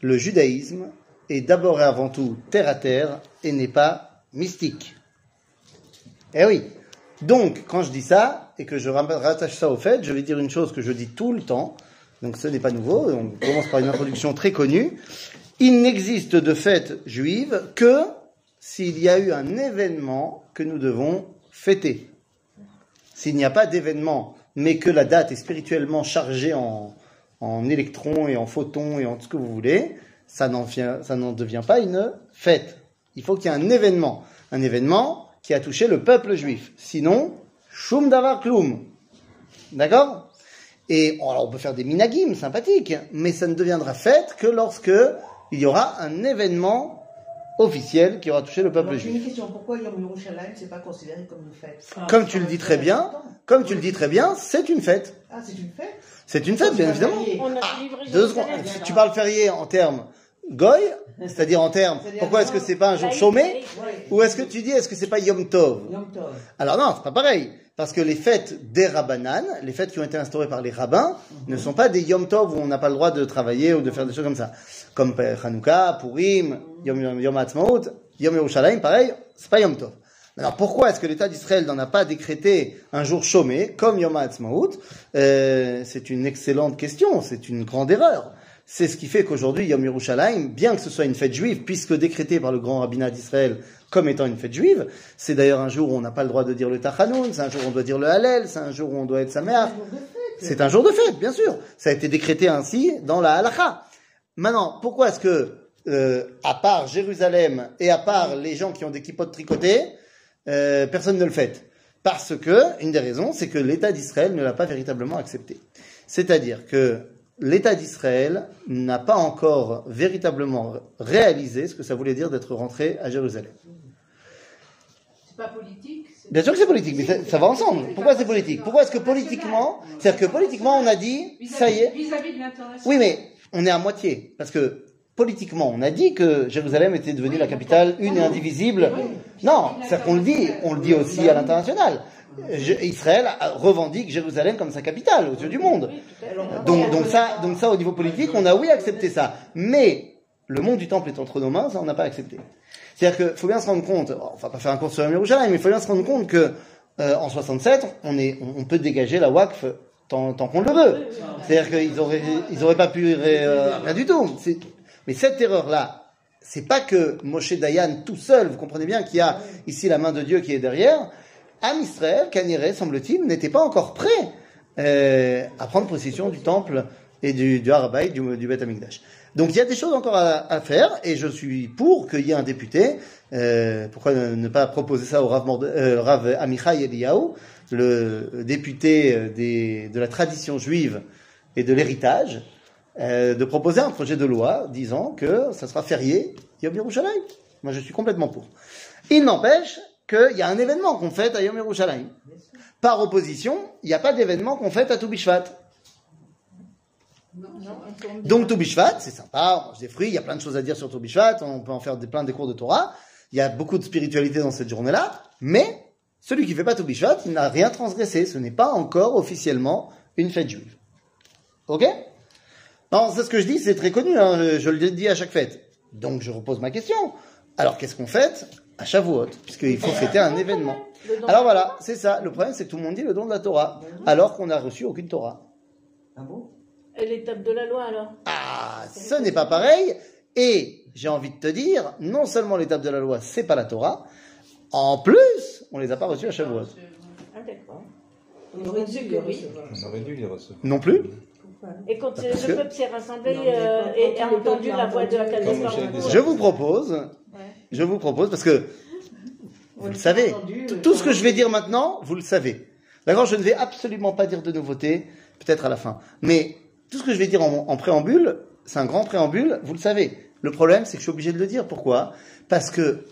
le judaïsme est d'abord et avant tout terre à terre et n'est pas mystique? Eh oui. Donc, quand je dis ça et que je rattache ça au fait, je vais dire une chose que je dis tout le temps. Donc, ce n'est pas nouveau. On commence par une introduction très connue. Il n'existe de fête juive que s'il y a eu un événement que nous devons fêter. S'il n'y a pas d'événement, mais que la date est spirituellement chargée en, en électrons et en photons et en tout ce que vous voulez, ça n'en devient pas une fête. Il faut qu'il y ait un événement. Un événement qui a touché le peuple juif. Sinon, shum davar klum. D'accord? Et alors on peut faire des minagim sympathiques, mais ça ne deviendra fête que lorsque il y aura un événement officiel qui aura touché le peuple juif. Une question, pourquoi Yom Yerushalayim c'est pas considéré comme une fête? Comme tu le dis très bien, comme tu le dis très bien, c'est une fête. Ah, c'est une fête? C'est une fête, bien évidemment. Ah, deux secondes. Tu parles férié en termes goy, c'est-à-dire en termes, pourquoi est-ce que c'est pas un jour chômé Ou est-ce que tu dis, est-ce que c'est pas Yom Tov. Alors non, c'est pas pareil. Parce que les fêtes des rabbanan, les fêtes qui ont été instaurées par les rabbins, ne sont pas des Yom Tov où on n'a pas le droit de travailler ou de faire des choses comme ça. Comme Hanouka, Purim, Yom, Yom, Yom Yom Yerushalayim, pareil, c'est pas Yom Tov. Alors pourquoi est-ce que l'État d'Israël n'en a pas décrété un jour chômé, comme Yom Ha'atzmaut euh, C'est une excellente question, c'est une grande erreur. C'est ce qui fait qu'aujourd'hui, Yom Yerushalayim, bien que ce soit une fête juive, puisque décrétée par le grand rabbinat d'Israël comme étant une fête juive, c'est d'ailleurs un jour où on n'a pas le droit de dire le Tachanoun, c'est un jour où on doit dire le Hallel, c'est un jour où on doit être sa mère. C'est un jour de fête, bien sûr. Ça a été décrété ainsi dans la Halacha. Maintenant, pourquoi est-ce que, euh, à part Jérusalem et à part les gens qui ont des kippotes tricotées, euh, personne ne le fait Parce que, une des raisons, c'est que l'État d'Israël ne l'a pas véritablement accepté. C'est-à-dire que l'État d'Israël n'a pas encore véritablement réalisé ce que ça voulait dire d'être rentré à Jérusalem. C'est pas politique Bien sûr que c'est politique, mais ça, ça va ensemble. Pourquoi c'est politique? Pourquoi est-ce que politiquement, c'est-à-dire que politiquement on a dit, ça y est. Vis-à-vis de l'international. Oui, mais on est à moitié, parce que politiquement on a dit que Jérusalem était devenue la capitale une et indivisible. Non, c'est qu'on le dit, on le dit aussi à l'international. Israël revendique Jérusalem comme sa capitale aux yeux du monde. Donc, ça, donc ça, au niveau politique, on a oui accepté ça. Mais le monde du temple est entre nos mains, ça on n'a pas accepté. C'est-à-dire qu'il faut bien se rendre compte, on va pas faire un cours sur Jérusalem, mais il faut bien se rendre compte que euh, en 67, on est, on, peut dégager la WACF tant, qu'on le veut. C'est-à-dire qu'ils auraient, ils pas pu euh, rien du tout. Mais cette erreur-là, c'est pas que Moshe Dayan tout seul, vous comprenez bien qu'il y a ici la main de Dieu qui est derrière. Am Israël, Kaniré, semble-t-il, n'était pas encore prêt euh, à prendre possession du temple et du, du Harabaï, du, du Beth Amikdash. Donc il y a des choses encore à, faire et je suis pour qu'il y ait un député. Euh, pourquoi ne, pas proposer ça au Rav, Morde- euh, Amichai Eliyahu, le député de la tradition juive et de l'héritage, euh, de proposer un projet de loi disant que ça sera férié Yom Yerushalayim. Moi je suis complètement pour. Il n'empêche qu'il y a un événement qu'on fête à Yom Yerushalayim. Par opposition, il n'y a pas d'événement qu'on fête à Toubishvat. Donc Toubishvat, c'est sympa, on mange des fruits, il y a plein de choses à dire sur Toubishvat, on peut en faire des, plein des cours de Torah, il y a beaucoup de spiritualité dans cette journée-là, mais celui qui fait pas Toubishvat, il n'a rien transgressé, ce n'est pas encore officiellement une fête juive. Ok? Non, c'est ce que je dis, c'est très connu, hein, je, je le dis à chaque fête. Donc je repose ma question. Alors qu'est-ce qu'on fête à Shavuot? Puisqu'il faut fêter un événement. Alors voilà, c'est ça. Le problème, c'est que tout le monde dit le don de la Torah, alors qu'on n'a reçu aucune Torah. Ah bon? Et l'étape de la loi alors? Ah, ce n'est pas pareil. Et j'ai envie de te dire, non seulement l'étape de la loi, c'est pas la Torah, en plus, on les a pas reçus à Shavuot. Ah d'accord. On aurait dû les Oui. recevoir. On aurait dû les recevoir. Non plus Et quand euh, Parce le que- peuple s'est rassemblé Non, euh, et a entendu la voix de des- Je vous propose, je vous propose, parce que vous le savez, tout, tout ce que je vais dire maintenant, vous le savez. D'accord Je ne vais absolument pas dire de nouveautés, peut-être à la fin. Mais tout ce que je vais dire en, en préambule, c'est un grand préambule, vous le savez. Le problème, c'est que je suis obligé de le dire. Pourquoi? Parce que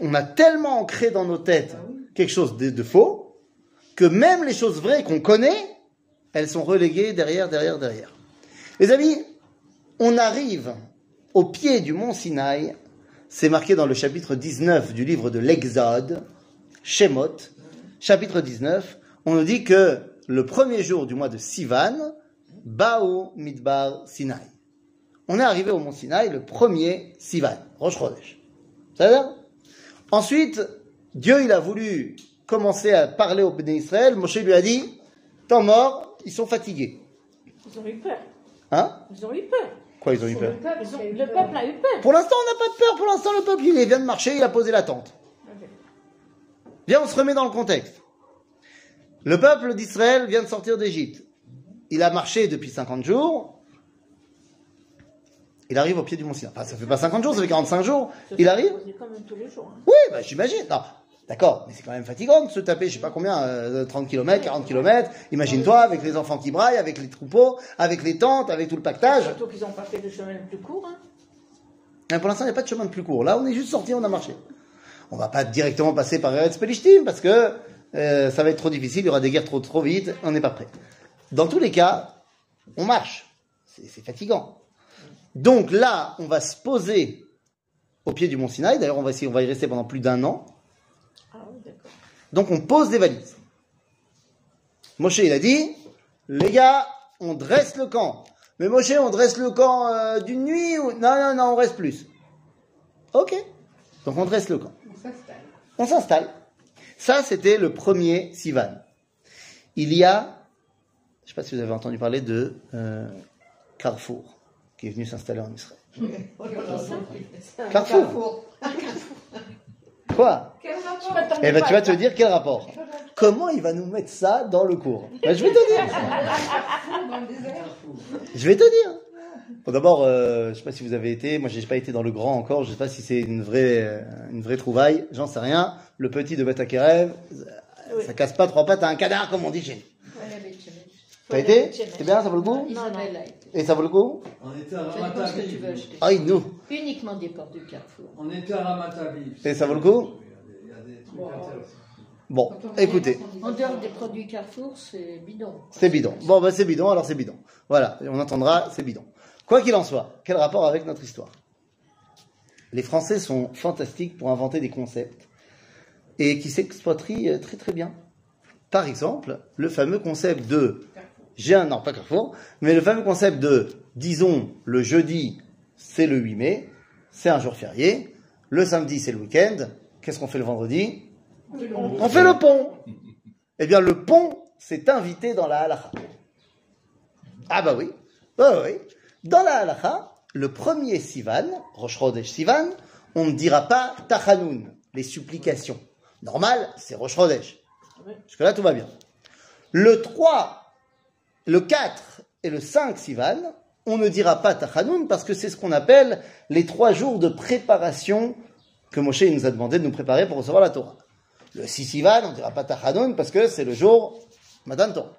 on a tellement ancré dans nos têtes quelque chose de, de faux que même les choses vraies qu'on connaît, elles sont reléguées derrière, derrière, derrière. Les amis, on arrive au pied du mont Sinaï, c'est marqué dans le chapitre 19 du livre de l'Exode, Shemot, chapitre 19, on nous dit que le premier jour du mois de Sivan, Bao Midbar Sinaï. on est arrivé au Mont Sinaï, le premier Sivan, Rosh Chodesh. Ça Ensuite, Dieu, il a voulu commencer à parler au Béné Israël. Moshe lui a dit, temps mort, ils sont fatigués. Ils ont eu peur. Hein Ils ont eu peur. Quoi, ils ont eu peur ont- Le peuple a eu peur. Pour l'instant, on n'a pas de peur. Pour l'instant, le peuple, il vient de marcher, il a posé la tente. Viens, on se remet dans le contexte. Le peuple d'Israël vient de sortir d'Égypte. Il a marché depuis 50 jours. Il arrive au pied du mont Sinaï. Enfin, ça fait pas 50 jours, ça fait 45 jours. Il arrive quand même tous les jours. hein. Oui, bah, j'imagine. D'accord, mais c'est quand même fatigant de se taper, je sais pas combien, euh, 30 km, 40 km. Imagine-toi, avec les enfants qui braillent, avec les troupeaux, avec les tentes, avec tout le pactage. Surtout qu'ils n'ont pas fait de chemin le plus court. Hein. Mais pour l'instant, il n'y a pas de chemin de plus court. Là, on est juste sorti, on a marché. On va pas directement passer par Eretz Pelishtim parce que euh, ça va être trop difficile, il y aura des guerres trop, trop vite, on n'est pas prêt. Dans tous les cas, on marche. C'est c'est fatigant. Donc là, on va se poser au pied du mont Sinaï. D'ailleurs, on va essayer, on va y rester pendant plus d'un an. Donc on pose des valises. Moshe, il a dit, les gars, on dresse le camp. Mais Moshe, on dresse le camp euh, d'une nuit ou... Non, non, non, on reste plus. Ok. Donc on dresse le camp. On s'installe. Ça, c'était le premier Sivan. Il y a, je ne sais pas si vous avez entendu parler de euh, Carrefour, qui est venu s'installer en Israël. Carrefour. Quoi Eh ben, tu vas te dire quel rapport Comment il va nous mettre ça dans le cours Ben, Je vais te dire. Je vais te dire. Bon, d'abord, euh, je sais pas si vous avez été. Moi, j'ai pas été dans le grand encore. Je sais pas si c'est une vraie, euh, une vraie trouvaille. J'en sais rien. Le petit de Batakerev, Oui. ça casse pas trois pattes à un canard, comme on dit chez nous. T'as été C'est bien, ça vaut le coup a été. Et ça vaut le coup On était à acheter. Aïe, nous. Uniquement des portes du carrefour. On était à Ramataviv. Et ça vaut le coup Il y a des trucs intéressants. Bon, écoutez. En dehors des produits carrefour, c'est bidon. C'est bidon. Bon, ben c'est bidon, alors c'est bidon. Voilà, on entendra, c'est bidon. Quoi qu'il en soit, quel rapport avec notre histoire? Les Français sont fantastiques pour inventer des concepts et qui s'exploiterient euh, très très bien. Par exemple, le fameux concept de j'ai un non pas Carrefour, mais le fameux concept de disons le jeudi c'est le 8 mai, c'est un jour férié, le samedi c'est le week-end, qu'est-ce qu'on fait le vendredi On fait le pont. Eh bien le pont s'est invité dans la halakha. Ah bah oui, bah oui. Dans la halakha, le premier Sivan, Rosh Chodesh Sivan, on ne dira pas Tachanoun, les supplications. Normal, c'est Rosh Chodesh. Jusque là, tout va bien. Le 3, le 4 et le 5 Sivan, on ne dira pas Tachanoun parce que c'est ce qu'on appelle les trois jours de préparation que Moshe nous a demandé de nous préparer pour recevoir la Torah. Le 6 Sivan, on ne dira pas Tachanoun parce que c'est le jour Matan Torah.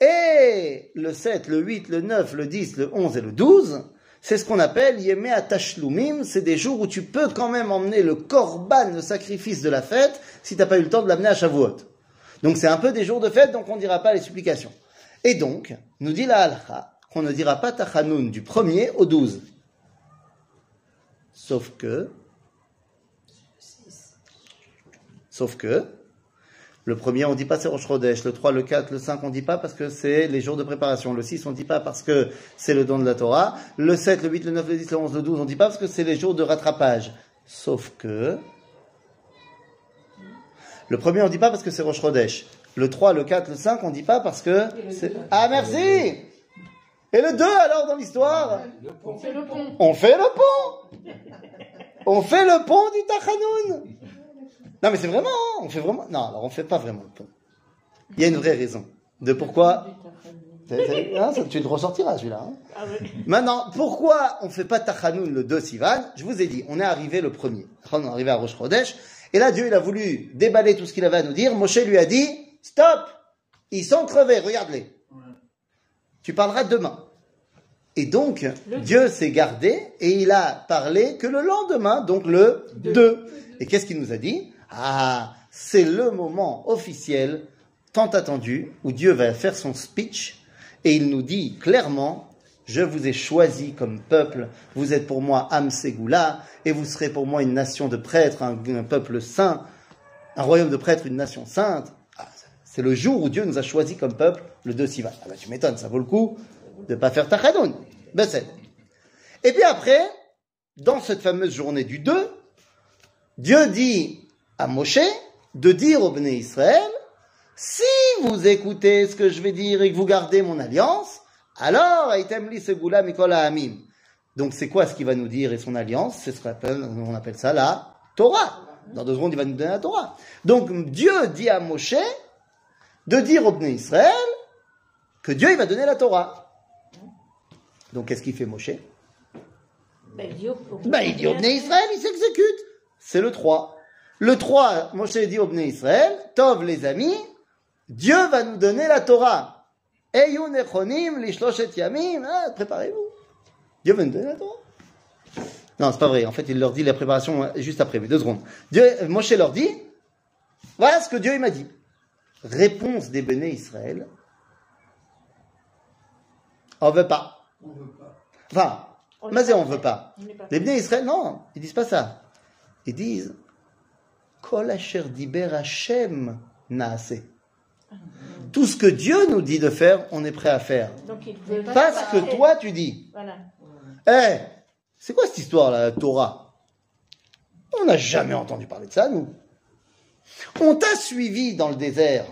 Et le 7, le 8, le 9, le 10, le 11 et le 12, c'est ce qu'on appelle Yemé Atashloumim, c'est des jours où tu peux quand même emmener le korban, le sacrifice de la fête, si t'as pas eu le temps de l'amener à Shavuot. Donc c'est un peu des jours de fête, donc on ne dira pas les supplications. Et donc, nous dit la halakha, qu'on ne dira pas Tachanoun du 1er au 12. Sauf que, sauf que, le premier, on dit pas c'est Rosh Chodesh. Le 3, le 4, le 5, on dit pas parce que c'est les jours de préparation. Le 6, on dit pas parce que c'est le don de la Torah. Le 7, le 8, le 9, le 10, le 11, le 12, on dit pas parce que c'est les jours de rattrapage. Sauf que, le premier, on dit pas parce que c'est Rosh Chodesh. Le 3, le 4, le 5, on dit pas parce que. Ah, merci! Et le 2, alors, dans l'histoire? C'est le pont. On fait le pont On fait le pont du Tachanoun Non mais c'est vraiment, hein, on fait vraiment... Non, alors on fait pas vraiment le pont. Il y a une vraie raison de pourquoi... Hein, ça, tu te ressortiras celui-là. hein. Ah oui. Maintenant, pourquoi on fait pas Tachanoun le 2 Sivan? Je vous ai dit, on est arrivé le premier. On est arrivé à Rosh Chodesh. Et là, Dieu, il a voulu déballer tout ce qu'il avait à nous dire. Moshe lui a dit, stop Ils sont crevés, regarde-les. Tu parleras demain. Et donc, Dieu s'est gardé et il a parlé que le lendemain, donc le 2. Et qu'est-ce qu'il nous a dit? Ah, c'est le moment officiel, tant attendu, où Dieu va faire son speech et il nous dit clairement je vous ai choisi comme peuple, vous êtes pour moi Ségoula, et vous serez pour moi une nation de prêtres, un, un peuple saint, un royaume de prêtres, une nation sainte. C'est le jour où Dieu nous a choisi comme peuple, le 2 Sivan. Ah bah, tu m'étonnes, ça vaut le coup de pas faire Tachanoun. Ben, c'est. Et puis après, dans cette fameuse journée du 2, Dieu dit à Moshe de dire au Bnei Israël, si vous écoutez ce que je vais dire et que vous gardez mon alliance, alors, Aitem li segula mikol ha'amim. Donc, c'est quoi ce qu'il va nous dire et son alliance? C'est ce qu'on appelle, on appelle ça la Torah. Dans deux secondes, il va nous donner la Torah. Donc, Dieu dit à Moshe de dire au Bnei Israël que Dieu, il va donner la Torah. Donc, qu'est-ce qu'il fait Moshe Ben, il dit au- au- il dit au Bnei Israël, il s'exécute. C'est le 3. Le 3, Moshe dit au Bnei Israël, Tov les amis, Dieu va nous donner la Torah. Eyu nechonim lishloshet yamim, ah, préparez-vous. Dieu va nous donner la Torah. Non, c'est pas vrai. En fait, il leur dit la préparation euh, juste après, mais deux secondes. Dieu, Moshe leur dit, voilà ce que Dieu m'a dit. Réponse des Béné Israël, on veut pas. On veut pas. Enfin, On mais on veut pas. Les Bnei Israël, non, ils disent pas ça. Ils disent Kol asher diber Hashem naase. Tout ce que Dieu nous dit de faire, on est prêt à faire. Donc, il veut Pas ce que toi tu dis. Voilà. Eh, c'est quoi cette histoire là, Torah? On n'a jamais entendu parler de ça, nous. On t'a suivi dans le désert.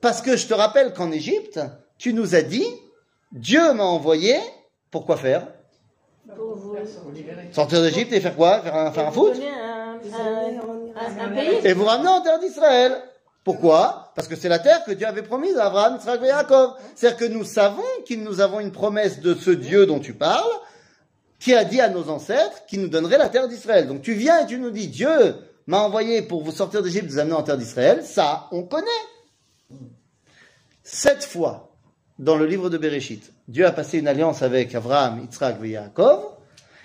Parce que je te rappelle qu'en Égypte, tu nous as dit, Dieu m'a envoyé, pour quoi faire? Pour vous, Sortir d'Égypte et faire quoi? Faire un, faire foot? Un, un- un pays. Et vous ramener en terre d'Israël. Pourquoi? Parce que c'est la terre que Dieu avait promise à Abraham, Israël et Jacob. C'est-à-dire que nous savons que nous avons une promesse de ce Dieu dont tu parles, qui a dit à nos ancêtres qu'il nous donnerait la terre d'Israël. Donc tu viens et tu nous dis, Dieu m'a envoyé pour vous sortir d'Égypte, vous amener en terre d'Israël. Ça, on connaît. Sept fois, dans le livre de Bereshit, Dieu a passé une alliance avec Abraham, Yitzhak et Yaakov.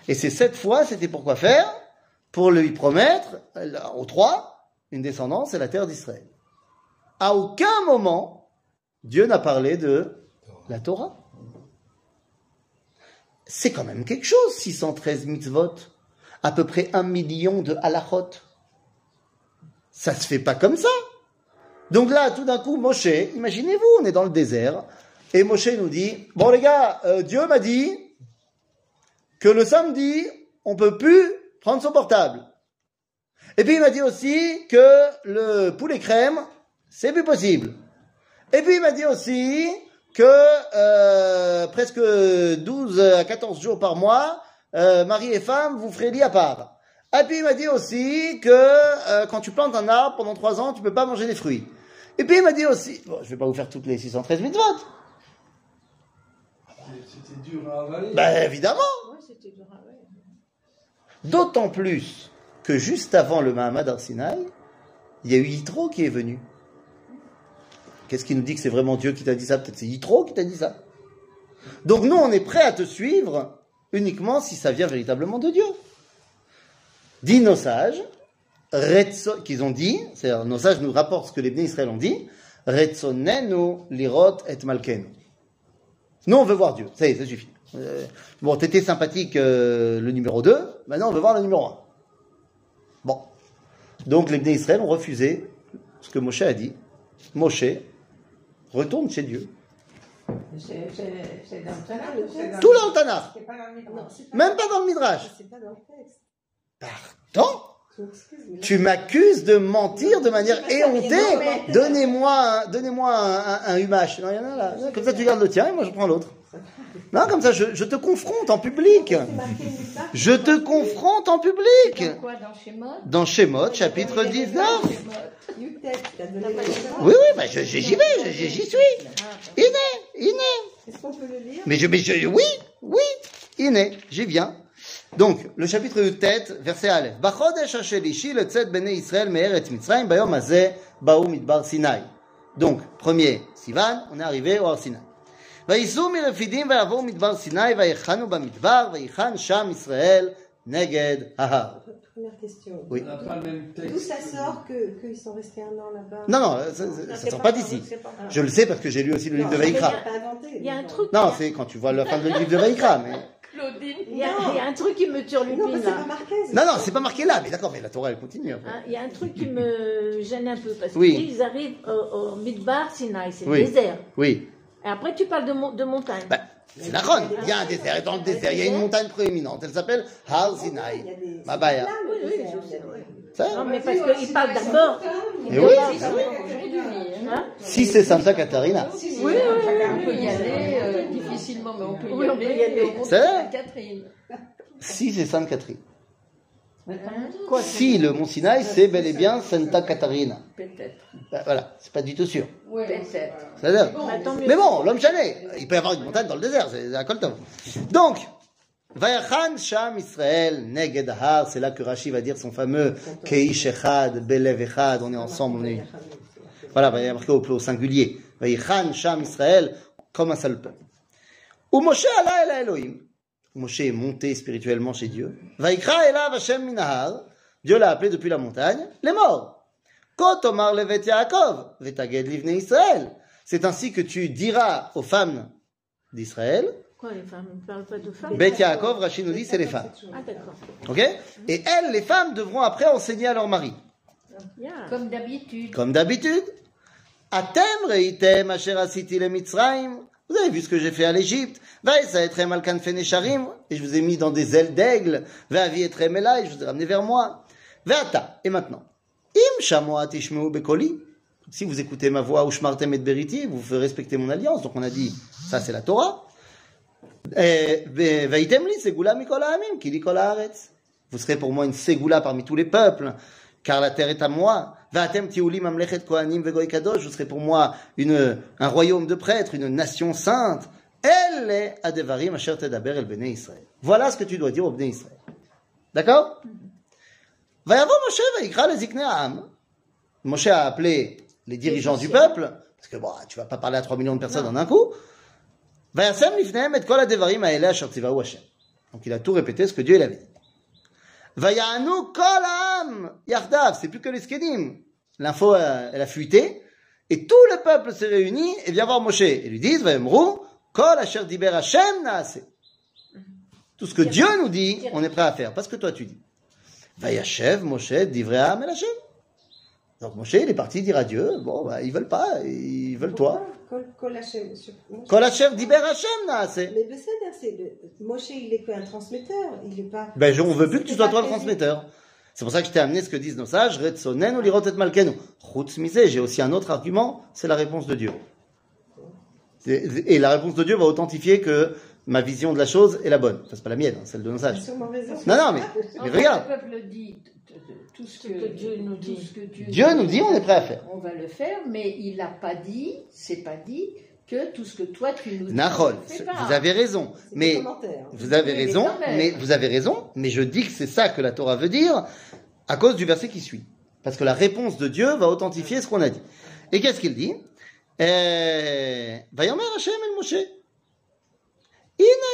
Et ces sept fois, c'était pour quoi faire? Pour lui promettre, euh, aux trois, une descendance et la terre d'Israël. À aucun moment, Dieu n'a parlé de la Torah. C'est quand même quelque chose, 613 mitzvot, à peu près un million de halachot. Ça se fait pas comme ça. Donc là, tout d'un coup, Moshe, imaginez-vous, on est dans le désert, et Moshe nous dit, bon les gars, euh, Dieu m'a dit que le samedi, on peut plus prendre son portable. Et puis il m'a dit aussi que le poulet crème, c'est plus possible. Et puis il m'a dit aussi que euh, presque 12 à 14 jours par mois, euh, mari et femme, vous ferez lit à part. Et puis il m'a dit aussi que euh, quand tu plantes un arbre pendant 3 ans, tu peux pas manger des fruits. Et puis il m'a dit aussi, bon, je vais pas vous faire toutes les 613 mitzvot. C'était dur à avaler. Ben évidemment. Ouais, c'était dur, ah ouais. D'autant plus que juste avant le Mahamad Arsinaï, il y a eu Yitro qui est venu. Qu'est-ce qui nous dit que c'est vraiment Dieu qui t'a dit ça? Peut-être c'est Yitro qui t'a dit ça. Donc nous, on est prêt à te suivre uniquement si ça vient véritablement de Dieu. Dit nos sages, qu'ils ont dit, c'est-à-dire nos sages nous rapportent ce que les Bnei Israël ont dit, Retzonenu lirot et malkenu. Nous, on veut voir Dieu. Ça y est, ça suffit. Euh, bon, t'étais sympathique euh, le numéro 2, maintenant on veut voir le numéro 1. Bon. Donc les Bnei Israël ont refusé ce que Moshe a dit. Moshe, retourne chez Dieu. C'est dans le Tanakh Tout dans le Tanakh. Même pas dans le Midrash. C'est pas dans le texte. Pardon? Tu m'accuses de mentir de manière éhontée. Donnez-moi un, donnez-moi un, un, un humache. Non, il y en a là. Comme ça, tu gardes le tien et moi, je prends l'autre. Non, comme ça, je, je te confronte en public. Je te confronte en public. Dans quoi? Dans Shemot chapitre 19. Nulle texte. T'as donné le Oui, oui, bah, j'y vais, j'y j'y suis. Il est, il est. Est-ce qu'on peut le lire? Mais je, mais je, oui, oui, il est, j'y viens. Donc, le chapitre de tête, verset Aleph. Bachodesh השלישי לצאת בני ישראל מארץ מצרים ביום הזה באו מדבר סיני. Donc, premier Sivan, on est arrivé au Har Sinai. וייסעו מרפידים ויבואו מדבר סיני ויחנו במדבר ויחן שם ישראל נגד ההר. Première question. Oui. On n'a pas le même D'où texte. ça sort que- qu'ils sont restés un an là-bas Non, non, ça, ça, ça sort pas d'ici. Je le sais parce que j'ai lu aussi le livre de Non, Vaïkra. c'est pas inventé. Il y a un mais truc. Non, c'est quand tu vois la fin du livre de Vaïkra, mais... Claudine. Il y, a, il y a un truc qui me Non, turlupine mais c'est pas là. marqué. c'est- Non, non, c'est pas marqué là, mais d'accord, mais la Torah, elle continue après. Hein, Il y a un truc qui me gêne un peu parce Oui. qu'ils arrivent au, au Midbar Sinai, c'est Oui. le désert. Oui. Et après tu parles de, mon- de montagne. Bah, C'est Nachon. Il y a un désert, et dans le désert, il y a une montagne proéminente. Elle s'appelle Har Sinai. Ma baya. Ça Non, mais parce qu'il parle d'abord. Mais oui, Hein si c'est Santa Catarina. Oui, oui, oui. On peut y aller euh, difficilement, mais on peut y Oui, aller. mont C'est Catherine. Si c'est Sainte Catherine. Quoi Si le Mont Sinaï, c'est bel et bien Santa Catarina. Peut-être. Ben, voilà, c'est pas du tout sûr. Peut-être. C'est-à-dire- Bah. Mais bon, l'homme chané, il peut y avoir une montagne dans le désert, c'est à Koltov. Donc, Vayachan Sham Israël Neged Har, c'est là que Rashi va dire son fameux Keish Echad, Belev Echad, on est ensemble, on est. Voilà, il y a marqué au, au singulier. Vayachan Sham Israël, comme un seul peuple. Ou Moshe Allah El Elohim. Moshe est monté spirituellement chez Dieu. Vaikra Elav Hashem Minahar. Dieu l'a appelé depuis la montagne, les morts. Kotomar levet Yaakov, vetaged livne Israël. C'est ainsi que tu diras aux femmes d'Israël, Quoi, les femmes ne parlent pas de femmes Bet Yaakov, Rachid nous dit, c'est les femmes. Ah, d'accord. Ok Et elles, les femmes, devront après enseigner à leur mari. Comme d'habitude. Comme d'habitude. Atem reitem asher asiti le Mitzrayim. Vous avez vu ce que j'ai fait à l'Égypte. Vaïsa etrem al kanfen esharim. Et je vous ai mis dans des ailes d'aigle. Vavi etrem elai. Je vous ai ramené vers moi. Veata. Et maintenant. Im shamoa tishmeu bekoli. Si vous écoutez ma voix, ou shmartem et beriti, vous ferez respecter mon alliance. Donc on a dit, ça c'est la Torah. Eh, li. Vous serez pour moi une ségoula parmi tous les peuples, car la terre est à moi. Mamlechet vegoy kadosh. Vous serez pour moi une, un royaume de prêtres, une nation sainte. Elle est adevarim asher tedaber el bnei Israël. Voilà ce que tu dois dire au bnei Israël. D'accord? Vayavo Moshe vayikra les ziknei ha'am. Moshe a appelé les dirigeants du peuple, parce que bon, tu vas pas parler à 3 millions de personnes en un coup. Donc il a tout répété ce que Dieu il avait dit. C'est plus que les skedim. L'info, euh, elle a fuité. Et tout le peuple s'est réuni et vient voir Moshe. Et lui disent. Tout ce que Dieu nous dit, on est prêt à faire. Parce que toi tu dis. Vayashev Moshe el Hashem. Donc Moshe, il est parti dire à Dieu, bon, bah, ils veulent pas, ils veulent toi. Kol- asher diber Hashem naase. Mais Besséder. Moshe, il est qu'un transmetteur, il est pas. Ben, on veut plus que tu sois toi le transmetteur. C'est pour ça que je t'ai amené ce que disent nos sages, Retsonen ou lirot et malkenu. J'ai aussi un autre argument, c'est la réponse de Dieu. Et la réponse de Dieu va authentifier que ma vision de la chose est la bonne. Ça, c'est pas la mienne, hein, celle de nos sages. Non, non, mais, regarde. Le peuple dit tout ce que, que Dieu nous dit. tout ce que Dieu, Dieu nous dit, on est prêt à faire. On va le faire, mais il n'a pas dit, c'est pas dit que tout ce que toi tu nous dis. Nahol, vous avez raison. Mais, vous avez raison, mais vous avez raison, mais je dis que c'est ça que la Torah veut dire à cause du verset qui suit. Parce que la réponse de Dieu va authentifier ce qu'on a dit. Et qu'est-ce qu'il dit? Eh, Vayomer Hashem el Moshe. Ine,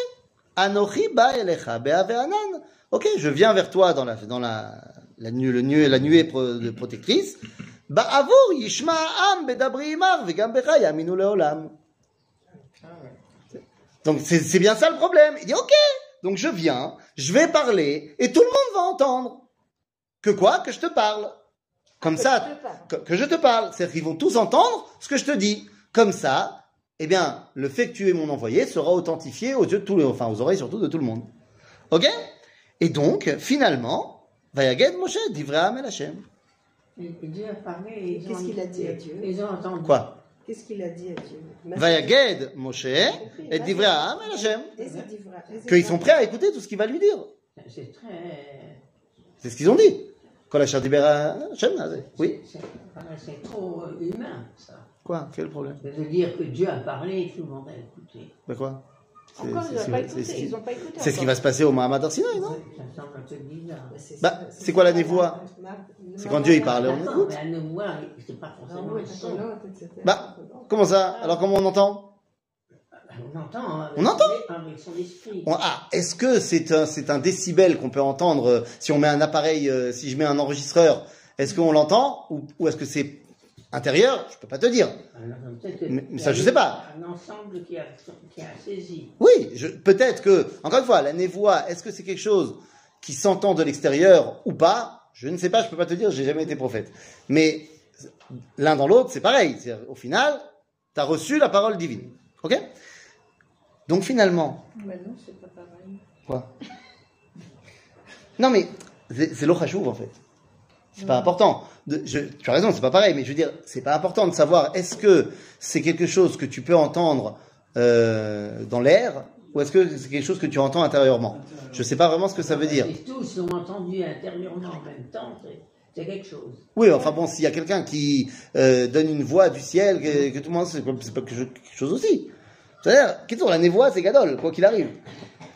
Anochi ba elecha be'ah ve'anan. Ok, je viens vers toi dans la, dans la, la, nu- le nu- la nuée de protectrice. Ba'avur yishma am bedabri imar ve'gam becha yaminu leolam. Donc c'est c'est bien ça le problème. Il dit ok, donc je viens, je vais parler et tout le monde va entendre. Que quoi? Que je te parle. Comme ça, que, que je te parle. C'est-à-dire qu'ils vont tous entendre ce que je te dis. Comme ça, eh bien, le fait que tu es mon envoyé sera authentifié aux yeux de tous les, enfin aux oreilles surtout de tout le monde. Ok? Et donc, finalement, Vayaged Moshe, d'Ivraam el Hashem. Et Dieu a parlé et Qu'est-ce qu'il a dit à Dieu? Ils ont entendu. Quoi? Qu'est-ce qu'il a dit à Dieu? Vayaged Moshe et d'Ivraam el Hashem. D'Ivra- Qu'ils sont d'Ivra- prêts à écouter tout ce qu'il va lui dire. C'est très. C'est ce qu'ils ont dit. Quand la chair Hashem, oui. c'est- trop humain, ça. Quoi Quel problème? Ça veut dire que Dieu a parlé et tout le monde a écouté. De quoi? C'est- Encore, c'est- ils n'ont pas écouté. ce qui- Ils n'ont pas écouté. C'est ce qui va se passer au Mahamad Arsinaï, non? Ça semble un peu bizarre. c'est Bah, c'est quoi la névoie C'est ma- quand Dieu il parle, on écoute. nous voir, c'est pas Ah forcément le son. etc. Bah, Comment ça? Alors comment on entend? On entend. avec On entend? son- Avec son esprit. On- Ah, est-ce que c'est un, c'est un décibel qu'on peut entendre euh, si on met un appareil, euh, si je mets un enregistreur Est-ce qu'on l'entend ou, ou est-ce que c'est intérieur Je peux pas te dire. Mais- ça, je eu sais pas. Un ensemble qui a, qui a saisi. Oui, je- peut-être que, encore une fois, la névoie, est-ce que c'est quelque chose qui s'entend de l'extérieur ou pas? Je ne sais pas, je peux pas te dire, j'ai jamais été prophète. Mais l'un dans l'autre, c'est pareil. Au final, tu as reçu la parole divine. Ok? Donc finalement, Mais non, c'est pas pareil. quoi? Non mais c'est en fait. C'est pas important. De- je- tu as raison, c'est pas pareil, mais je veux dire, c'est pas important de savoir est-ce que c'est quelque chose que tu peux entendre euh, dans l'air ou est-ce que c'est quelque chose que tu entends intérieurement? Je sais pas vraiment ce que ça veut dire. Si tous l'ont entendu intérieurement en même temps, c'est- quelque chose. Oui, enfin bon, s'il y a quelqu'un qui euh, donne une voix du ciel, que, que tout le monde, c'est pas c'est pas quelque chose- aussi. C'est-à-dire, qui tourne la névoie, c'est gadol, quoi qu'il arrive.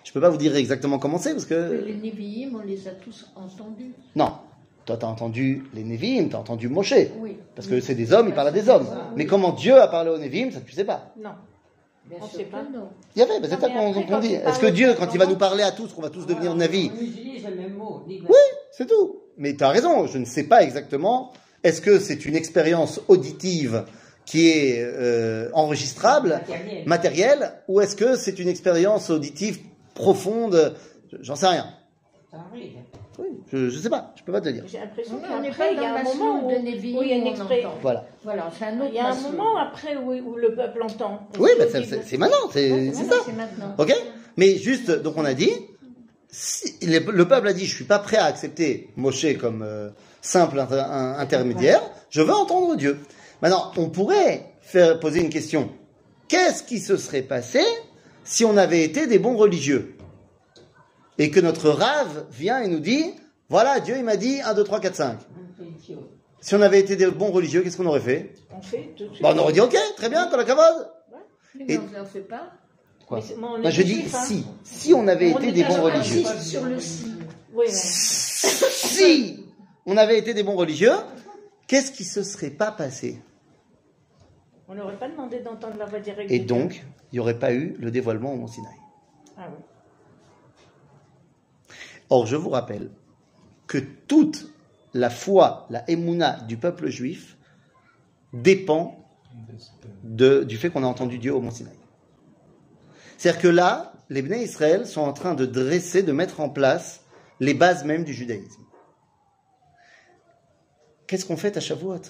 Je peux pas vous dire exactement comment c'est parce que Les Nevi'im, on les a tous entendus. non. Toi, t'as entendu les Nevi'im, t'as entendu Moshe. Oui. Parce que c'est des hommes, ils parlent à des hommes. Mais comment Dieu a parlé aux Nevi'im, ça tu sais pas. Non. Bien On sûr sait pas. non. Il y avait, mais c'est ça qu'on dit. il Est-ce parle que Dieu, quand il va nous parler à tous, qu'on va tous devenir Navi, On utilise le même mot. dis- Oui, c'est tout. Mais tu as raison, je ne sais pas exactement. Est-ce que c'est une expérience auditive qui est euh, enregistrable, Matériel. matérielle, ou est-ce que c'est une expérience auditive profonde? J'en sais rien. Ça arrive. Oui, je ne sais pas, je peux pas te dire. J'ai l'impression qu'après, il y a un moment où, il y a une où on expérience. entend. Voilà. Voilà, c'est un autre Il y a un moment après où, où le peuple entend. Oui, bah, c'est- maintenant, c'est Ouais, ça. C'est maintenant. Ok Mais juste, donc on a dit, si le, le peuple a dit, je suis pas prêt à accepter Moshe comme euh, simple inter- un- intermédiaire, je veux entendre Dieu. Maintenant, on pourrait faire poser une question. Qu'est-ce qui se serait passé si on avait été des bons religieux? Et que notre rave vient et nous dit, voilà, Dieu il m'a dit 1, 2, 3, 4, 5. On fait une chose. Si on avait été des bons religieux, qu'est-ce qu'on aurait fait On fait tout de suite. Bah, On aurait dit, ok, très bien, qu'on la cavode. Mais Et- on ne le fait pas. Quoi moi, Bah, Je dis hein. si. Si on avait On été des bons religieux. Insiste sur le si. Oui, mais si on avait été des bons religieux, qu'est-ce qui se serait pas passé on n'aurait pas demandé d'entendre la voix directe. Et donc, il n'y aurait pas eu le dévoilement au Mont Sinaï. Ah oui. Or, je vous rappelle que toute la foi, la émouna du peuple juif dépend du fait qu'on a entendu Dieu au Mont Sinaï. C'est-à-dire que là, les Bnei Israël sont en train de dresser, de mettre en place les bases même du judaïsme. Qu'est-ce qu'on fait à Shavuot?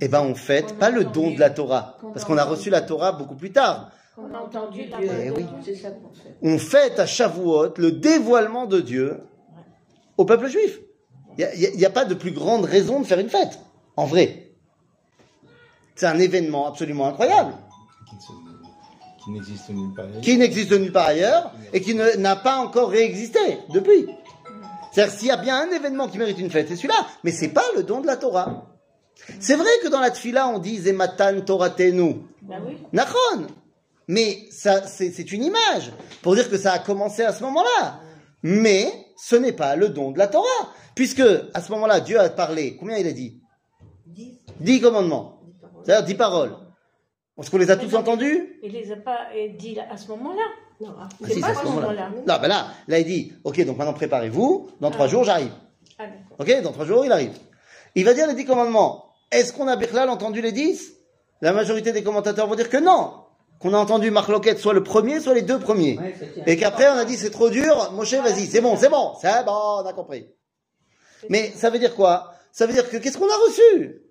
Eh ben, on fête pas le don de la Torah, parce qu'on a reçu la Torah beaucoup plus tard. On a entendu Dieu. Eh de oui. Dieu. C'est ça qu'on fait. On fête à Shavuot le dévoilement de Dieu au peuple juif. Il n'y a, pas de plus grande raison de faire une fête, en vrai. C'est un événement absolument incroyable, qui, n'existe nulle part. qui n'existe nulle part ailleurs et qui n'a pas encore réexisté depuis. C'est-à-dire s'il y a bien un événement qui mérite une fête, c'est celui-là. Mais c'est pas le don de la Torah. C'est vrai que dans la Tfila, on dit Zematan Toratenu. Ben oui. Nachon. Mais ça, c'est une image pour dire que ça a commencé à ce moment-là. Mais ce n'est pas le don de la Torah. Puisque, à ce moment-là, Dieu a parlé. Combien il a dit? Dix commandements. C'est-à-dire dix paroles. Est-ce qu'on les a tous entendus? Il les a pas euh, dit là, à ce moment-là. Non, ah, Ah, si, pas à ce moment-là. moment-là. Non, ben là, là, il dit, ok, donc maintenant préparez-vous, dans trois Ah. jours, j'arrive. Ah. Ok, dans trois jours, il arrive. Il va dire les dix commandements. Est-ce qu'on a Birklal entendu les dix? La majorité des commentateurs vont dire que non. Qu'on a entendu Marc Loquette soit le premier, soit les deux premiers. Ouais, Et qu'après, on a dit c'est trop dur, Moshe, vas-y, c'est bon, c'est bon, c'est bon, on a compris. Mais ça veut dire quoi? Ça veut dire que qu'est-ce qu'on a reçu?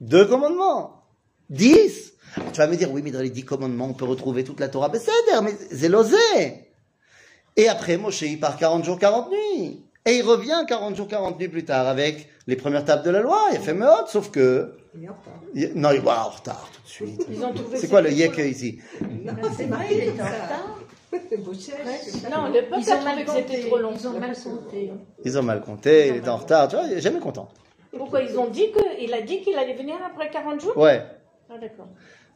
Deux commandements. Dix. Tu vas me dire, oui, mais dans les dix commandements, on peut retrouver toute la Torah. Mais c'est mais c'est l'osé. Et après, Moshe, il part 40 jours, 40 nuits. Et il revient 40 jours, 40 nuits plus tard avec les premières tables de la loi. Il a fait Meot, sauf que... il est en retard. il- Non, il va en retard tout de suite. C'est quoi le yek ici C'est vrai, il était en retard. Beau chef. Non, le peuple Ils a ont mal trouvé que c'était compté. trop long. Ils ont mal compté. Ils ont mal compté, il était en retard, tu vois, il est jamais content. Pourquoi ils ont dit que il a dit qu'il allait venir après 40 jours Ouais. Ah d'accord.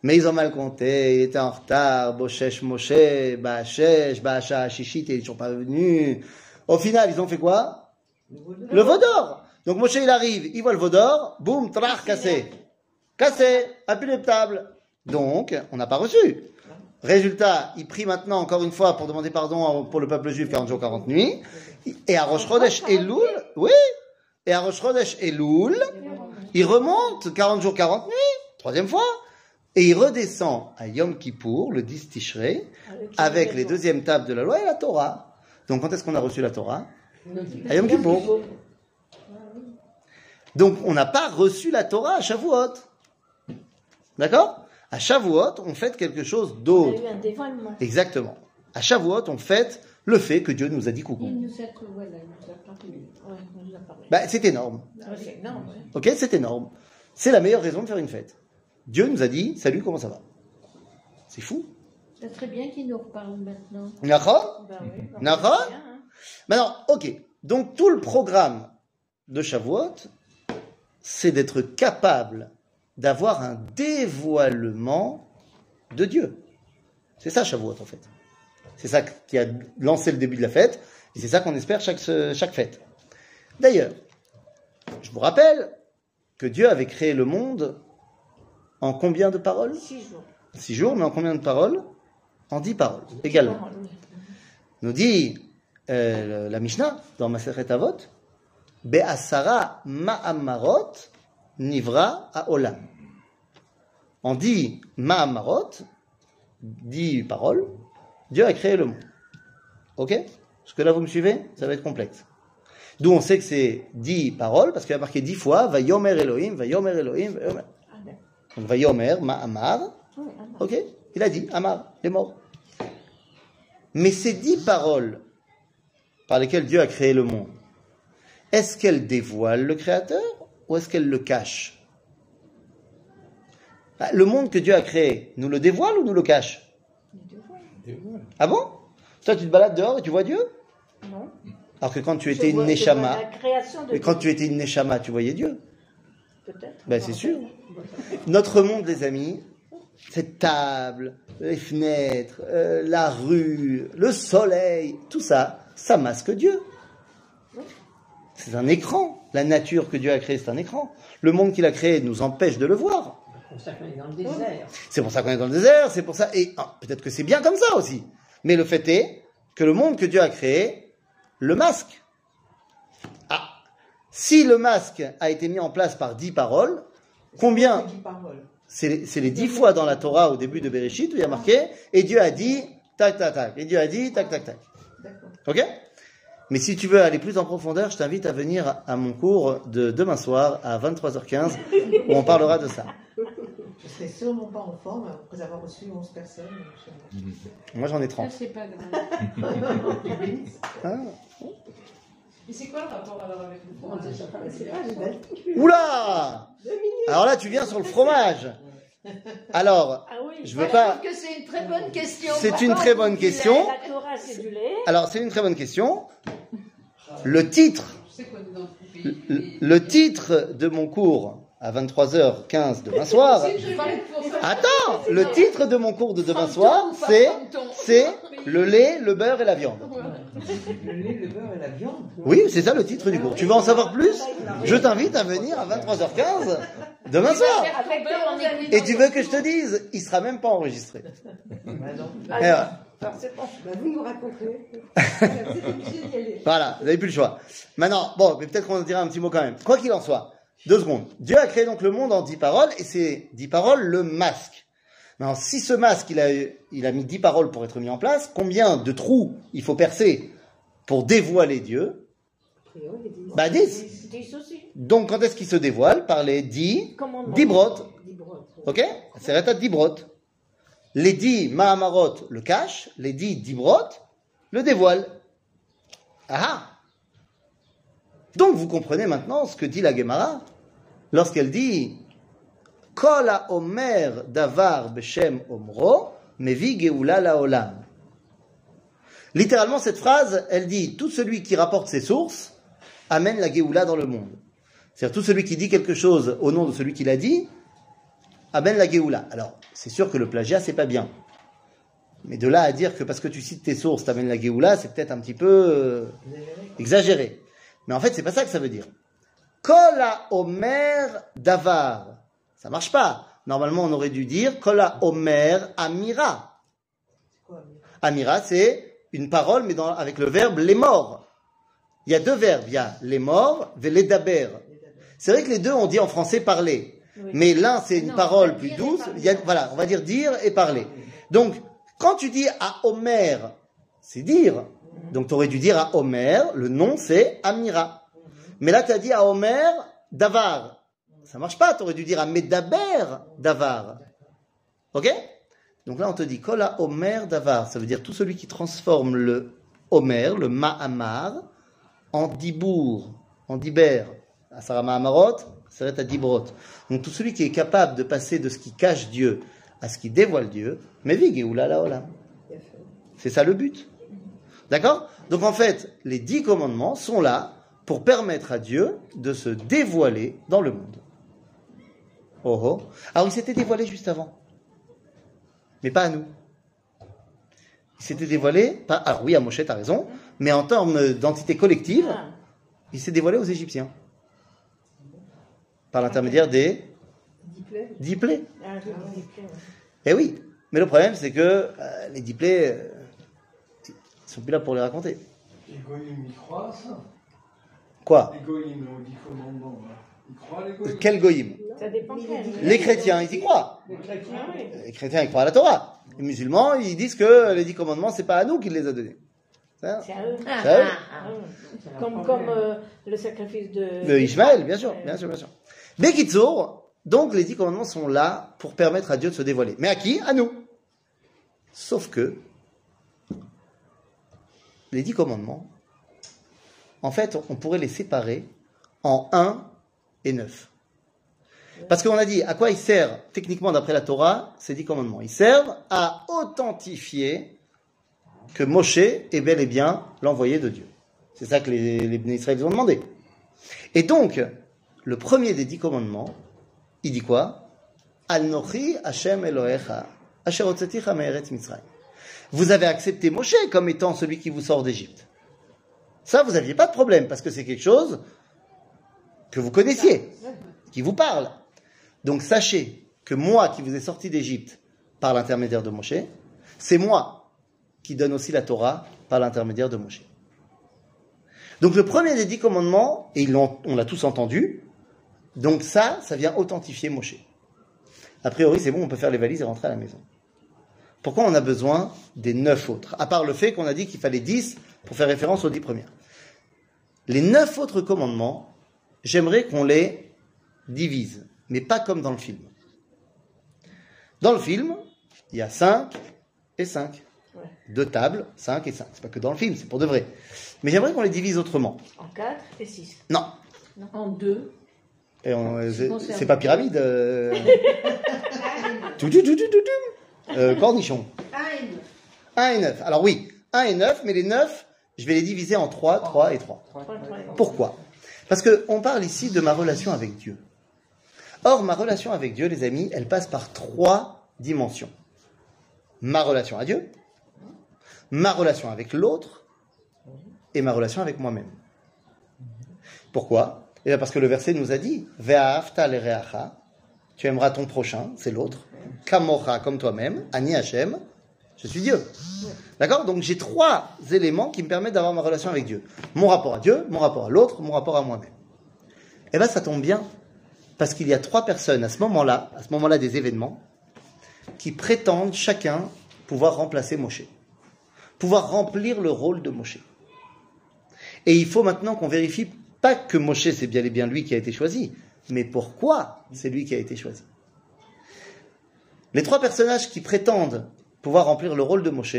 Mais ils ont mal compté, il était en retard, Boshesh Moshe, Bachesh, Bacha Shishit, il est toujours pas venu. Au final, ils ont fait quoi? Le Vaudor. Donc Moshe, il arrive, il voit le Vaudor, boum, trach, cassé. Cassé, impénétrable. Donc, on n'a pas reçu. Résultat, il prie maintenant, encore une fois, pour demander pardon pour le peuple juif 40 jours, 40 nuits. Et à Rosh Chodesh Elul, oui, et à Rosh Chodesh Elul, il remonte 40 jours, 40 nuits, troisième fois, et il redescend à Yom Kippour, le 10 Tishrei, avec les deuxièmes tables de la loi et la Torah. Donc quand est-ce qu'on a reçu la Torah? À Yom Kippour. Donc on n'a pas reçu la Torah à Shavuot. D'accord? À Shavuot, on fête quelque chose Il y d'autre. a eu un dévoilement. Exactement. À Shavuot, on fête le fait que Dieu nous a dit coucou. Il nous a, voilà, il nous a parlé. Ouais, on nous a parlé. Bah, c'est énorme. Ouais, c'est énorme. Ok, c'est énorme. C'est la meilleure raison de faire une fête. Dieu nous a dit, salut, comment ça va? C'est fou. C'est très bien qu'il nous reparle maintenant. D'accord oui, ben, D'accord bien, hein. Maintenant, ok. Donc tout le programme de Shavuot, c'est d'être capable d'avoir un dévoilement de Dieu. C'est ça Shavuot en fait. C'est ça qui a lancé le début de la fête, et c'est ça qu'on espère chaque, chaque fête. D'ailleurs, je vous rappelle que Dieu avait créé le monde en combien de paroles? Six jours. Six jours, mais en combien de paroles? En dix paroles, également. nous dit euh, la Mishnah dans Maseret Avot, Be'asara ma'amarot nivra olam. On dit ma'amarot, dix paroles, Dieu a créé le monde. Ok? Est-ce que là vous me suivez Ça va être complexe. D'où on sait que c'est dix paroles, parce qu'il a marqué dix fois, va yomer Elohim, va yomer Elohim, va yomer. D'accord. Donc va yomer ma'amar. Ok? Il a dit, Amar, il est mort. Mais ces dix paroles par lesquelles Dieu a créé le monde, est-ce qu'elles dévoilent le Créateur ou est-ce qu'elles le cachent Ah, Le monde que Dieu a créé, nous le dévoile ou nous le cache? Dévoile. Ah bon? Toi, tu te balades dehors et tu vois Dieu? Non. Alors que quand tu Je étais une vois- Neshama, La création de et quand Dieu, tu étais une Neshama, tu voyais Dieu? Peut-être. Ben, c'est sûr. Notre monde, les amis, cette table, les fenêtres, euh, la rue, le soleil, tout ça, ça masque Dieu. C'est un écran. La nature que Dieu a créée, c'est un écran. Le monde qu'il a créé nous empêche de le voir. C'est pour ça qu'on est dans le désert. C'est pour ça qu'on est dans le désert, c'est pour ça. Et ah, peut-être que c'est bien comme ça aussi. Mais le fait est que le monde que Dieu a créé le masque. Ah, si le masque a été mis en place par dix paroles, combien. C'est les- c'est les dix fois dans la Torah au début de Bereshit où il y a marqué et Dieu a dit tac tac tac et Dieu a dit tac tac tac. D'accord. Ok? Mais si tu veux aller plus en profondeur, je t'invite à venir à mon cours de demain soir à 23h15 où on parlera de ça. Je serais sûrement pas en forme après avoir reçu 11 personnes. Je- Moi j'en ai Ça, 30. c'est pas grave. Ah. Et c'est quoi le rapport alors avec le fromage? Oula Alors là tu viens sur le fromage. Alors, Ah oui. je veux Je pas. c'est une très bonne question. C'est une très bonne question. La Torah, c'est du lait. Alors c'est une très bonne question. Le titre le titre de mon cours à 23h15 demain soir. Attends, le titre de mon cours de demain soir, c'est c'est le lait, le beurre et la viande. Le lait, le beurre et la viande. Oui, c'est ça le titre du cours. Tu veux en savoir plus? Je t'invite à venir à 23h15 demain soir. Et tu veux que je te dise, il sera même pas enregistré. Bah Ah. Bah vous nous. Voilà, vous n'avez plus le choix. Maintenant, bon, mais peut-être qu'on en dira un petit mot quand même. Quoi qu'il en soit, deux secondes. Dieu a créé donc le monde en dix paroles, et ces dix paroles le masque. Maintenant, si ce masque, il a, il a mis dix paroles pour être mis en place, combien de trous il faut percer pour dévoiler Dieu? Bah dix. Donc quand est-ce qu'il se dévoile? Par les dix, dix brottes. Ok? C'est rétat dix brotes. Les dix Mahamarot le cachent, les dix Dibrot le dévoilent. Ah ah Donc vous comprenez maintenant ce que dit la Gemara lorsqu'elle dit Kol Omer Davar Beshem Omro Mevi Geoula Laolam. Littéralement, cette phrase, elle dit Tout celui qui rapporte ses sources amène la Geoula dans le monde. C'est-à-dire tout celui qui dit quelque chose au nom de celui qui l'a dit amène la Géoula. Alors, c'est sûr que le plagiat, c'est pas bien. Mais de là à dire que parce que tu cites tes sources, t'amènes la Géoula, c'est peut-être un petit peu euh, exagéré. Mais en fait, c'est pas ça que ça veut dire. Kola Omer Davar. Ça marche pas. Normalement, on aurait dû dire Kola Omer Amira. Amira, c'est une parole, mais dans- avec le verbe les morts. Il y a deux verbes. Il y a les morts, les daber. C'est vrai que les deux, on dit en français parler. Oui. Mais l'un, c'est une Non, parole plus et douce. parler. Il y a, voilà, on va dire dire et parler. Donc, quand tu dis à Homer, c'est dire. Donc, tu aurais dû dire à Homer, le nom, c'est Amira. Mais là, tu as dit à Homer, Davar. Ça marche pas, tu aurais dû dire à Medaber, Davar. Ok? Donc là, on te dit Kola Omer Davar. Ça veut dire tout celui qui transforme le Omer, le Ma'amar, en Dibour, en Diber. Asara Ma'amarot, serait à Dibrot. Donc tout celui qui est capable de passer de ce qui cache Dieu à ce qui dévoile Dieu, mais vig la olam. C'est ça le but. D'accord? Donc en fait, les dix commandements sont là pour permettre à Dieu de se dévoiler dans le monde. Oh oh. Alors il s'était dévoilé juste avant. Mais pas à nous. Il s'était dévoilé, pas, alors oui, à Moshe, t'as raison, mais en termes d'entité collective, Ah. il s'est dévoilé aux Égyptiens. Par l'intermédiaire des dix plaies. Ah. Eh oui, mais le problème c'est que euh, les dix plaies, euh, sont plus là pour les raconter. Les goyim, ils croient à ça Quoi Les goyim, on dit commandement. Ils croient les goyim Quel goïm Ça dépend quel. Les chrétiens, ils y croient. Ah oui. Les chrétiens, ils croient à la Torah. Les musulmans, ils disent que les dix commandements, c'est pas à nous qu'il les a donnés. C'est à eux. c'est à eux. Ah. Comme, comme euh, le sacrifice de. De Ishmaël, bien sûr, bien sûr, bien sûr. Bekitsour, donc les dix commandements sont là pour permettre à Dieu de se dévoiler. Mais à qui? À nous. Sauf que les dix commandements, en fait, on pourrait les séparer en 1 et 9. Parce qu'on a dit à quoi ils servent, techniquement d'après la Torah, ces dix commandements? Ils servent à authentifier que Moshe est bel et bien l'envoyé de Dieu. C'est ça que les, les ont demandé. Et donc, le premier des dix commandements, il dit quoi? Al-Nochi Hashem Elohecha. Vous avez accepté Moshe comme étant celui qui vous sort d'Égypte. Ça, vous n'aviez pas de problème, parce que c'est quelque chose que vous connaissiez, qui vous parle. Donc sachez que moi qui vous ai sorti d'Égypte par l'intermédiaire de Moshe, c'est moi qui donne aussi la Torah par l'intermédiaire de Moshe. Donc le premier des dix commandements, et on l'a tous entendu, donc ça, ça vient authentifier Moshe. A priori, c'est bon, on peut faire les valises et rentrer à la maison. Pourquoi on a besoin des neuf autres? À part le fait qu'on a dit qu'il fallait dix pour faire référence aux dix premières. Les neuf autres commandements, j'aimerais qu'on les divise, mais pas comme dans le film. Dans le film, il y a cinq et cinq. Ouais. Deux tables, cinq et cinq. C'est pas que dans le film, c'est pour de vrai. Mais j'aimerais qu'on les divise autrement. En 4 et 6. Non. En deux. Et on- c'est- conserve. c'est pas pyramide. euh. Tout, tout, tout, tout, tout, tout. Euh, cornichon. Un et neuf. 1 et 9. Alors oui, 1 et 9, mais les 9, je vais les diviser en 3, 3 et 3. Pourquoi? Parce qu'on parle ici de ma relation avec Dieu. Or, ma relation avec Dieu, les amis, elle passe par trois dimensions. Ma relation à Dieu, ma relation avec l'autre et ma relation avec moi-même. Pourquoi? Eh bien parce que le verset nous a dit tu aimeras ton prochain, c'est l'autre, kamocha, comme toi-même, ani Hashem, je suis Dieu. D'accord? Donc j'ai trois éléments qui me permettent d'avoir ma relation avec Dieu. Mon rapport à Dieu, mon rapport à l'autre, mon rapport à moi-même. Eh bien ça tombe bien, parce qu'il y a trois personnes à ce moment-là, à ce moment-là des événements, qui prétendent chacun pouvoir remplacer Moshe, pouvoir remplir le rôle de Moshe. Et il faut maintenant qu'on vérifie pas que Moshe c'est bien et bien lui qui a été choisi, mais pourquoi c'est lui qui a été choisi. Les trois personnages qui prétendent pouvoir remplir le rôle de Moshe,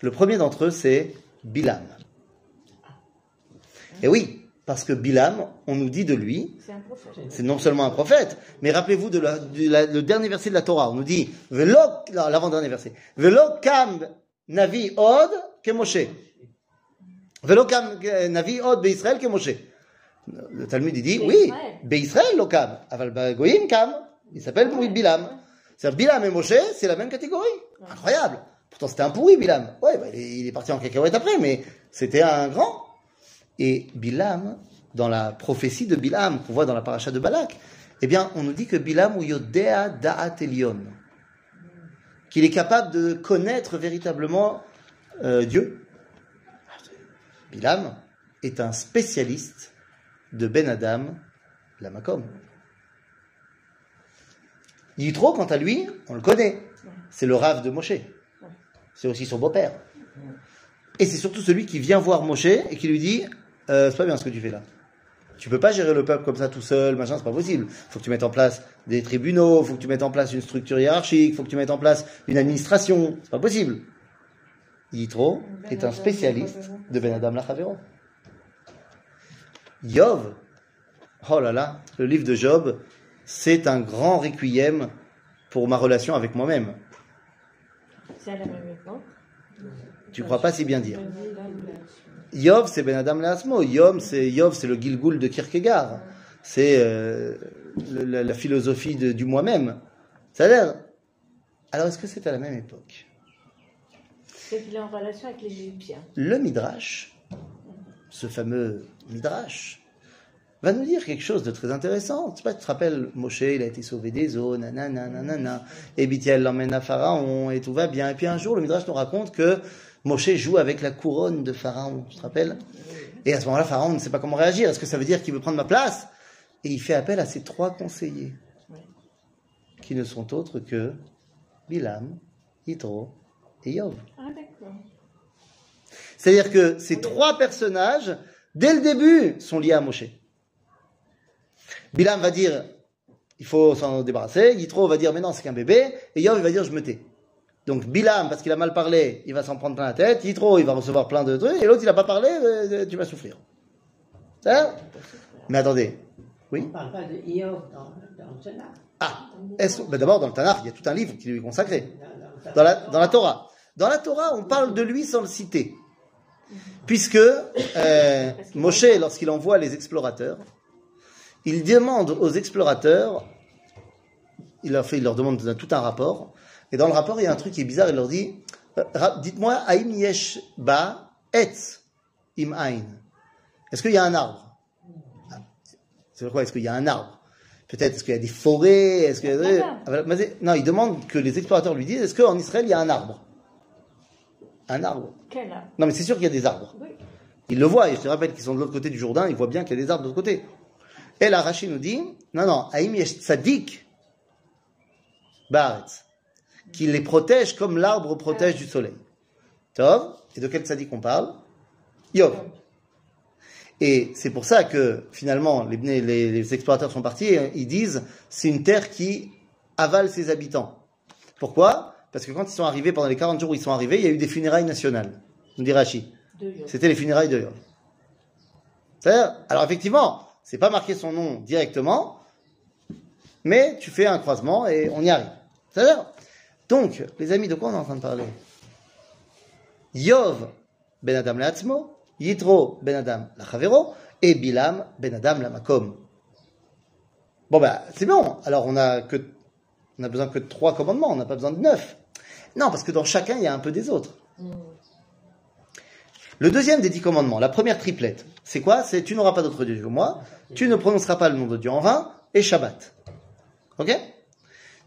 le premier d'entre eux c'est Bilam. Et oui, parce que Bilam, on nous dit de lui, C'est non seulement un prophète, mais rappelez-vous de la- du la- le dernier verset de la Torah. On nous dit, l'avant-dernier verset, Velo kam navi od ke Moshe. Velo kam euh, navi od be'Israël ke Moshe. Le Talmud il dit, oui, Be'Israël. be'Israël lo kam, aval ba'goyim kam. Il s'appelle Bilam. C'est-à-dire Bilam et Moshe, c'est la même catégorie. Incroyable. Pourtant c'était un pourri Bilam. Ouais, bah, il, est, parti en cacahuète après, mais c'était un grand. Et Bilam, dans la prophétie de Bilam qu'on voit dans la paracha de Balak, eh bien, on nous dit que Bilam ou Yodea Da'at Elion, qu'il est capable de connaître véritablement euh, Dieu. Bilam est un spécialiste de Ben Adam, la Makom. Yitro, quant à lui, on le connaît. C'est le rave de Moshe. C'est aussi son beau-père. Et c'est surtout celui qui vient voir Moshe et qui lui dit euh, C'est pas bien ce que tu fais là. Tu peux pas gérer le peuple comme ça tout seul, machin, c'est pas possible. Faut que tu mettes en place des tribunaux, faut que tu mettes en place une structure hiérarchique, faut que tu mettes en place une administration. C'est pas possible. Yitro est un spécialiste de Ben Adam Lachavero. Yov, oh là là, le livre de Job, c'est un grand requiem pour ma relation avec moi-même. C'est à la même époque. Tu crois pas si bien dire. Yov, c'est Ben Adam Leasmo. Yom, c'est Yov, c'est le Gilgul de Kierkegaard. C'est euh, la, la philosophie de- du moi-même. Ça a l'air. Alors, est-ce que c'est à la même époque? C'est qu'il est en relation avec les Égyptiens. Le Midrash, ce fameux Midrash, va nous dire quelque chose de très intéressant. Tu sais pas, tu te rappelles, Moshe, il a été sauvé des eaux, nanana, nanana, et Bitiel l'emmène à Pharaon, et tout va bien. Et puis un jour, le Midrash nous raconte que Moshe joue avec la couronne de Pharaon, tu te rappelles? Et à ce moment-là, Pharaon ne sait pas comment réagir. Est-ce que ça veut dire qu'il veut prendre ma place? Et il fait appel à ses trois conseillers, qui ne sont autres que Bilam, Yitro et Yov. Ah, d'accord. C'est-à-dire que ces trois personnages, dès le début, sont liés à Moshe. Bilam va dire, il faut s'en débarrasser. Yitro va dire, mais non, c'est qu'un bébé. Et Yov, il va dire, je me tais. Donc Bilam, parce qu'il a mal parlé, il va s'en prendre plein la tête. Yitro, il va recevoir plein de trucs. Et l'autre, il n'a pas parlé, euh, tu vas souffrir. Ça Mais attendez. Oui? On ne parle pas de Iov dans, dans le Tanakh. Ah, est-ce- ben d'abord, dans le Tanakh, il y a tout un livre qui lui est consacré. Dans, dans la, dans la Torah. Dans la Torah, on parle de lui sans le citer. Puisque euh, Moshe, lorsqu'il envoie les explorateurs, il demande aux explorateurs, il leur, fait, il leur demande tout un rapport, et dans le rapport, il y a un truc qui est bizarre, il leur dit, euh, dites-moi, Aïm yesh ba etz im ain. Est-ce qu'il y a un arbre? C'est quoi Est-ce qu'il y a un arbre? Peut-être, est-ce qu'il y a des forêts? Est-ce qu'il a Ah, Non, il demande que les explorateurs lui disent, est-ce qu'en Israël, il y a un arbre? Un arbre Quel arbre? Non, mais c'est sûr qu'il y a des arbres. Oui. Ils le voient, et je te rappelle qu'ils sont de l'autre côté du Jourdain, ils voient bien qu'il y a des arbres de l'autre côté. Et là, Rachid nous dit, non, non, Haïm yesh tzadik baaretz, qui les protège comme l'arbre protège du soleil. Tov, et de quel tzadik on parle? Yov. Et c'est pour ça que finalement, les, les, les explorateurs sont partis, et ils disent, c'est une terre qui avale ses habitants. Pourquoi? Parce que quand ils sont arrivés, pendant les 40 jours où ils sont arrivés, il y a eu des funérailles nationales, nous dit Yov. C'était les funérailles de Yov. C'est-à-dire, alors effectivement, c'est pas marqué son nom directement, mais tu fais un croisement et on y arrive. C'est-à-dire, donc, les amis, de quoi on est en train de parler? Yov ben Adam Leatzmo, Yitro ben Adam Lachavero, et Bilam ben Adam Lamakom. Bon ben, c'est bon. Alors on a besoin que de trois commandements, on n'a pas besoin de neuf. Non, parce que dans chacun, il y a un peu des autres. Le deuxième des dix commandements, la première triplette, c'est quoi? C'est tu n'auras pas d'autre Dieu que moi, tu ne prononceras pas le nom de Dieu en vain, et Shabbat. Ok?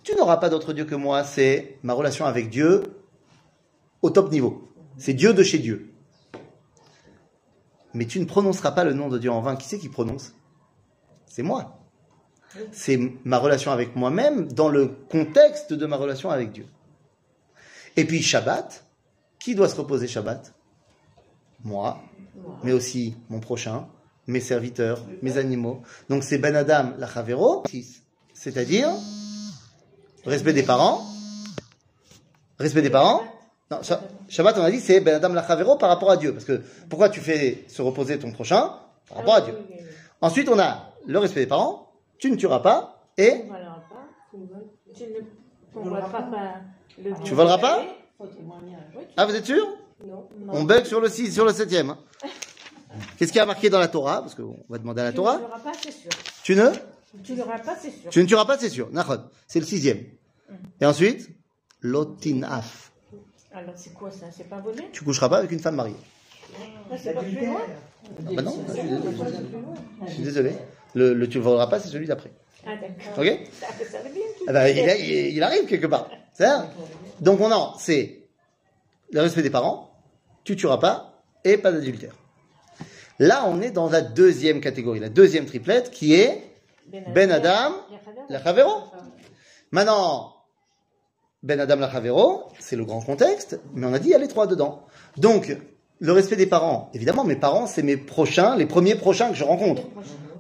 Tu n'auras pas d'autre Dieu que moi, c'est ma relation avec Dieu au top niveau. C'est Dieu de chez Dieu. Mais tu ne prononceras pas le nom de Dieu en vain. Qui c'est qui prononce? C'est moi. C'est ma relation avec moi-même dans le contexte de ma relation avec Dieu. Et puis Shabbat, qui doit se reposer Shabbat? Moi, mais aussi mon prochain, mes serviteurs, mes animaux. Donc c'est Ben Adam Lachavero, c'est-à-dire respect des parents. Respect des parents. Non, Sha- Shabbat, on a dit, c'est Ben Adam Lachavero par rapport à Dieu. Parce que pourquoi tu fais se reposer ton prochain Par rapport à Dieu? Ensuite, on a le respect des parents, tu ne tueras pas, et Tu ne voleras pas. Tu voleras pas. Ah, vous êtes sûr? Non. On bug sur le 6, sur le 7e. hein. Qu'est-ce qu'il y a marqué dans la Torah? Parce qu'on va demander à la Tu ne Torah. l'auras pas, c'est sûr. Tu ne? Tu l'auras pas, c'est sûr. Tu ne tueras pas, c'est sûr. Nachon. C'est le sixième. Et ensuite, lotinaf. Alors, c'est quoi ça? C'est pas Tu coucheras pas avec une femme mariée. Ah, C'est pas plus loin Ah bah non, je suis désolé. Je suis désolé. Le, le tu ne voleras pas, c'est celui d'après. Ah, d'accord. Ok? Ah bah, il, a- il- il arrive quelque part. C'est Donc on a, c'est le respect des parents, tu tueras pas, et pas d'adultère. Là, on est dans la deuxième catégorie, la deuxième triplette, qui est Ben Adam, la Chavero. Maintenant, Ben Adam la Chavero, c'est le grand contexte, mais on a dit il y a les trois dedans. Donc, le respect des parents, évidemment, mes parents, c'est mes prochains, les premiers prochains que je rencontre.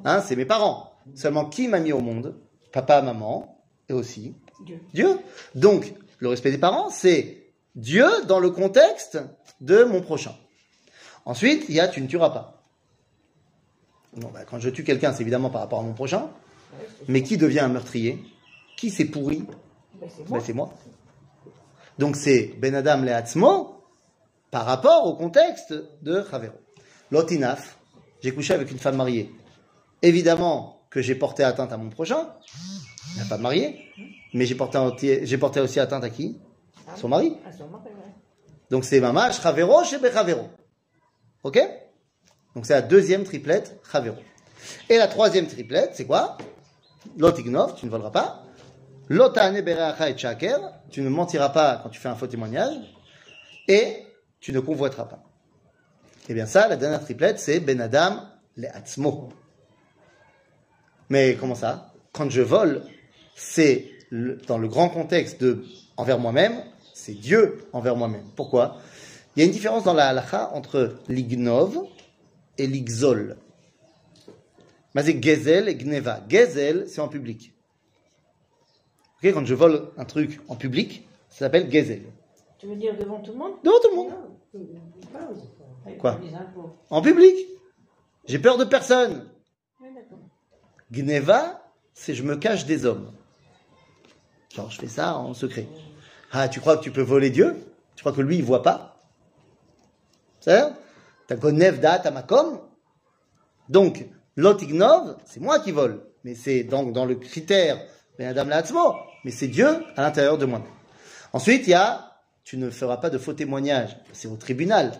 Hein, c'est mes parents. Seulement, qui m'a mis au monde? Papa, maman, et aussi Dieu. Dieu. Donc, le respect des parents, c'est Dieu dans le contexte de mon prochain. Ensuite, il y a tu ne tueras pas. Bah, quand je tue quelqu'un, c'est évidemment par rapport à mon prochain. Mais qui devient un meurtrier? Qui s'est pourri? Ben, c'est Ben, moi. C'est moi. Donc c'est Ben Adam par rapport au contexte de Chavero. Lotinaf, j'ai couché avec une femme mariée. Évidemment que j'ai porté atteinte à mon prochain, la femme mariée, mais j'ai porté, enti- j'ai porté aussi atteinte à qui? Son mari. Son mari, ouais. Donc c'est Mamash Chavero chez Bechavero. Ok? Donc c'est la deuxième triplette Chavero. Et la troisième triplette, c'est quoi? Lotignov, tu ne voleras pas. Lotane Bereacha et Shaker, tu ne mentiras pas quand tu fais un faux témoignage. Et tu ne convoiteras pas. Et bien ça, la dernière triplette, c'est Ben Adam Leatzmo. Mais comment ça? Quand je vole, c'est le- dans le grand contexte de envers moi-même, c'est Dieu envers moi-même. Pourquoi? Il y a une différence dans la halakha entre l'ignov et l'igzol. Mais c'est gezel et gneva. Gezel, c'est en public. Ok, quand je vole un truc en public, ça s'appelle gezel. Tu veux dire devant tout le monde? Devant tout le monde. Avec Quoi? Les impôts. En public. J'ai peur de personne. Oui. Gneva, c'est je me cache des hommes. Genre, je fais ça en secret. Ah, tu crois que tu peux voler Dieu? Tu crois que lui, il voit pas? C'est Donc, l'otignov, c'est moi qui vole. Mais c'est donc dans le critère Adam La'atzmo, mais c'est Dieu à l'intérieur de moi-même. Ensuite, il y a, tu ne feras pas de faux témoignages. C'est au tribunal.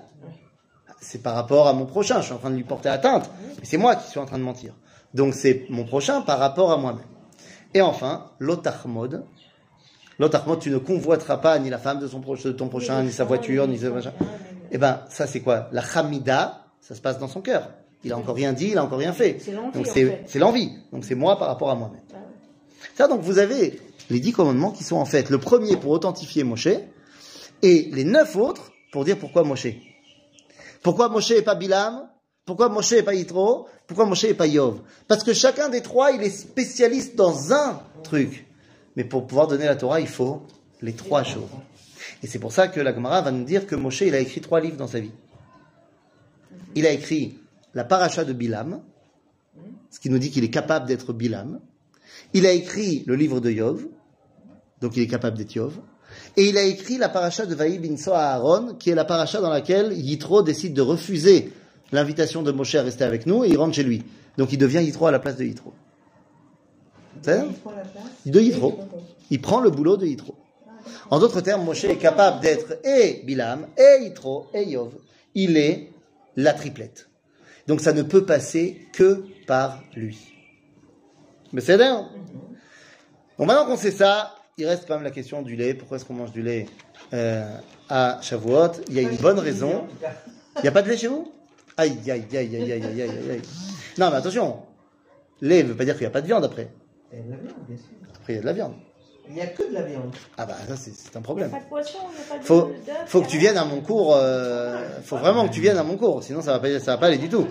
C'est par rapport à mon prochain. Je suis en train de lui porter atteinte. Mais c'est moi qui suis en train de mentir. Donc c'est mon prochain par rapport à moi-même. Et enfin, l'otachmod. L'otachmod, tu ne convoiteras pas ni la femme de, son proche- de ton prochain, ni sa voiture, ni sa machin. Eh ben, ça c'est quoi? La chamida, ça se passe dans son cœur. Il a encore rien dit, il a encore rien fait. C'est l'envie, Donc c'est l'envie. Donc c'est moi par rapport à moi-même. Ah. Ça, donc vous avez les dix commandements qui sont en fait le premier pour authentifier Moshe et les neuf autres pour dire pourquoi Moshe. Pourquoi Moshe et pas Bilam? Pourquoi Moshe et pas Yitro? Pourquoi Moshe et pas Yov? Parce que chacun des trois, il est spécialiste dans un truc. Mais pour pouvoir donner la Torah, il faut les trois choses. Et c'est pour ça que la Gemara va nous dire que Moshe, il a écrit trois livres dans sa vie. Il a écrit la paracha de Bilam, ce qui nous dit qu'il est capable d'être Bilam. Il a écrit le livre de Yov, donc il est capable d'être Yov. Et il a écrit la paracha de Vaï bin Soa Aaron, qui est la paracha dans laquelle Yitro décide de refuser l'invitation de Moshe à rester avec nous et il rentre chez lui. Donc il devient Yitro à la place de Yitro. De Yitro. Il prend le boulot de Yitro. En d'autres termes, Moshe est capable d'être et Bilam, et Yitro, et Yov. Il est la triplette. Donc ça ne peut passer que par lui. Mais c'est dingue. Donc maintenant qu'on sait ça, il reste quand même la question du lait. Pourquoi est-ce qu'on mange du lait euh, à Shavuot? Il y a une bonne raison. Il n'y a pas de lait chez vous? Aïe, aïe, aïe, aïe, aïe, aïe, aïe. Non, mais attention. Lait ne veut pas dire qu'il n'y a pas de viande après. Il y a de la viande, bien sûr. Après, il y a de la viande. Il n'y a que de la viande. Ah bah ça, c'est c'est un Il n'y a problème. pas de poisson, il n'y a pas de. Faut, d'œuf, faut que il tu viennes à mon cours. Euh, faut vraiment que tu viennes à mon cours. Sinon, ça va pas, ça va pas aller du tout.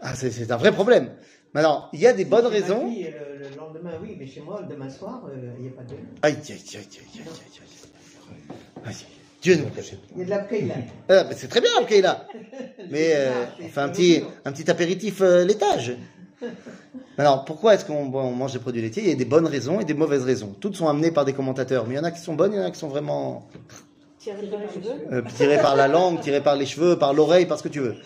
Ah, c'est c'est un vrai problème. Maintenant, il y a des bonnes raisons. fille, Le, le lendemain, oui, mais chez moi, le demain soir, euh, il n'y a pas de. Aïe, aïe, aïe, aïe, aïe, aïe, aïe. Aïe. Dieu nous protège. Il y a de la là. Ah, bah, c'est très bien, ok, là. Mais euh, on fait un petit, un petit apéritif euh, laitage. Alors, pourquoi est-ce qu'on on mange des produits laitiers? Il y a des bonnes raisons et des mauvaises raisons. Toutes sont amenées par des commentateurs, mais il y en a qui sont bonnes, il y en a qui sont vraiment Tiré dans les cheveux. euh, tirées par la langue, tirées par les cheveux, par l'oreille, par ce que tu veux.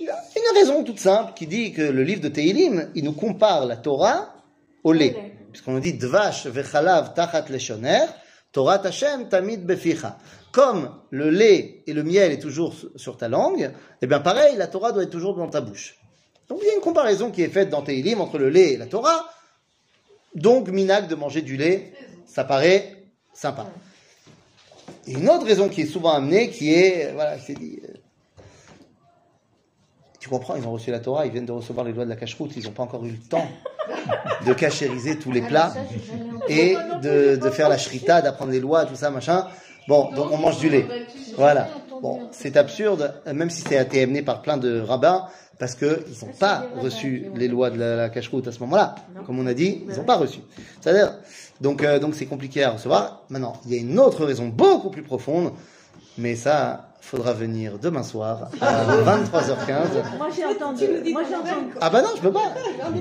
Il y a une raison toute simple qui dit que le livre de Teilim, il nous compare la Torah au lait. Puisqu'on nous dit Dvash vechalav tachat leshoner, Torah Hashem tamid beficha. Comme le lait et le miel est toujours sur ta langue, eh bien pareil, la Torah doit être toujours dans ta bouche. Donc il y a une comparaison qui est faite dans Teilim entre le lait et la Torah. Donc minac de manger du lait, ça paraît sympa. Et une autre raison qui est souvent amenée, qui est, euh, voilà, c'est dit, euh, tu comprends, ils ont reçu la Torah, ils viennent de recevoir les lois de la cache-route, ils n'ont pas encore eu le temps de cachériser tous les plats et de, de faire la shrita, d'apprendre les lois, tout ça, machin. Bon, donc on mange du lait. Voilà. Bon, c'est absurde, même si c'est été amené par plein de rabbins, parce qu'ils n'ont pas reçu les lois de la, la cache-route à ce moment-là. Comme on a dit, ils n'ont pas reçu. C'est-à-dire, donc euh, donc c'est compliqué à recevoir. Maintenant, il y a une autre raison beaucoup plus profonde, mais ça, faudra venir demain soir à 23h15. Moi j'ai entendu, moi j'ai entendu, Ah bah non, je peux pas.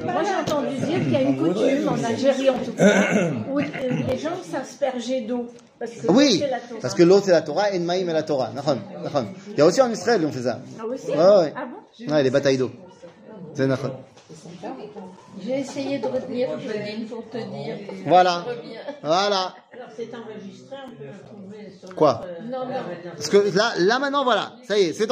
moi j'ai entendu dire qu'il y a une coutume en Algérie en tout cas où les gens s'aspergeaient d'eau parce que Oui, c'est la Torah. parce que l'eau c'est la Torah et le maïm est la Torah. Nahon, nahon. Il y a aussi en Israël, on fait ça. Ah aussi Ouais, ouais. Ah bon? Ouais, les batailles d'eau. C'est nahon. J'ai essayé de retenir Janine pour te dire. Voilà. Voilà. Alors c'est enregistré, on peut le trouver sur Quoi notre, euh, Non, non. Parce que là, là maintenant, voilà. Ça y est, c'est en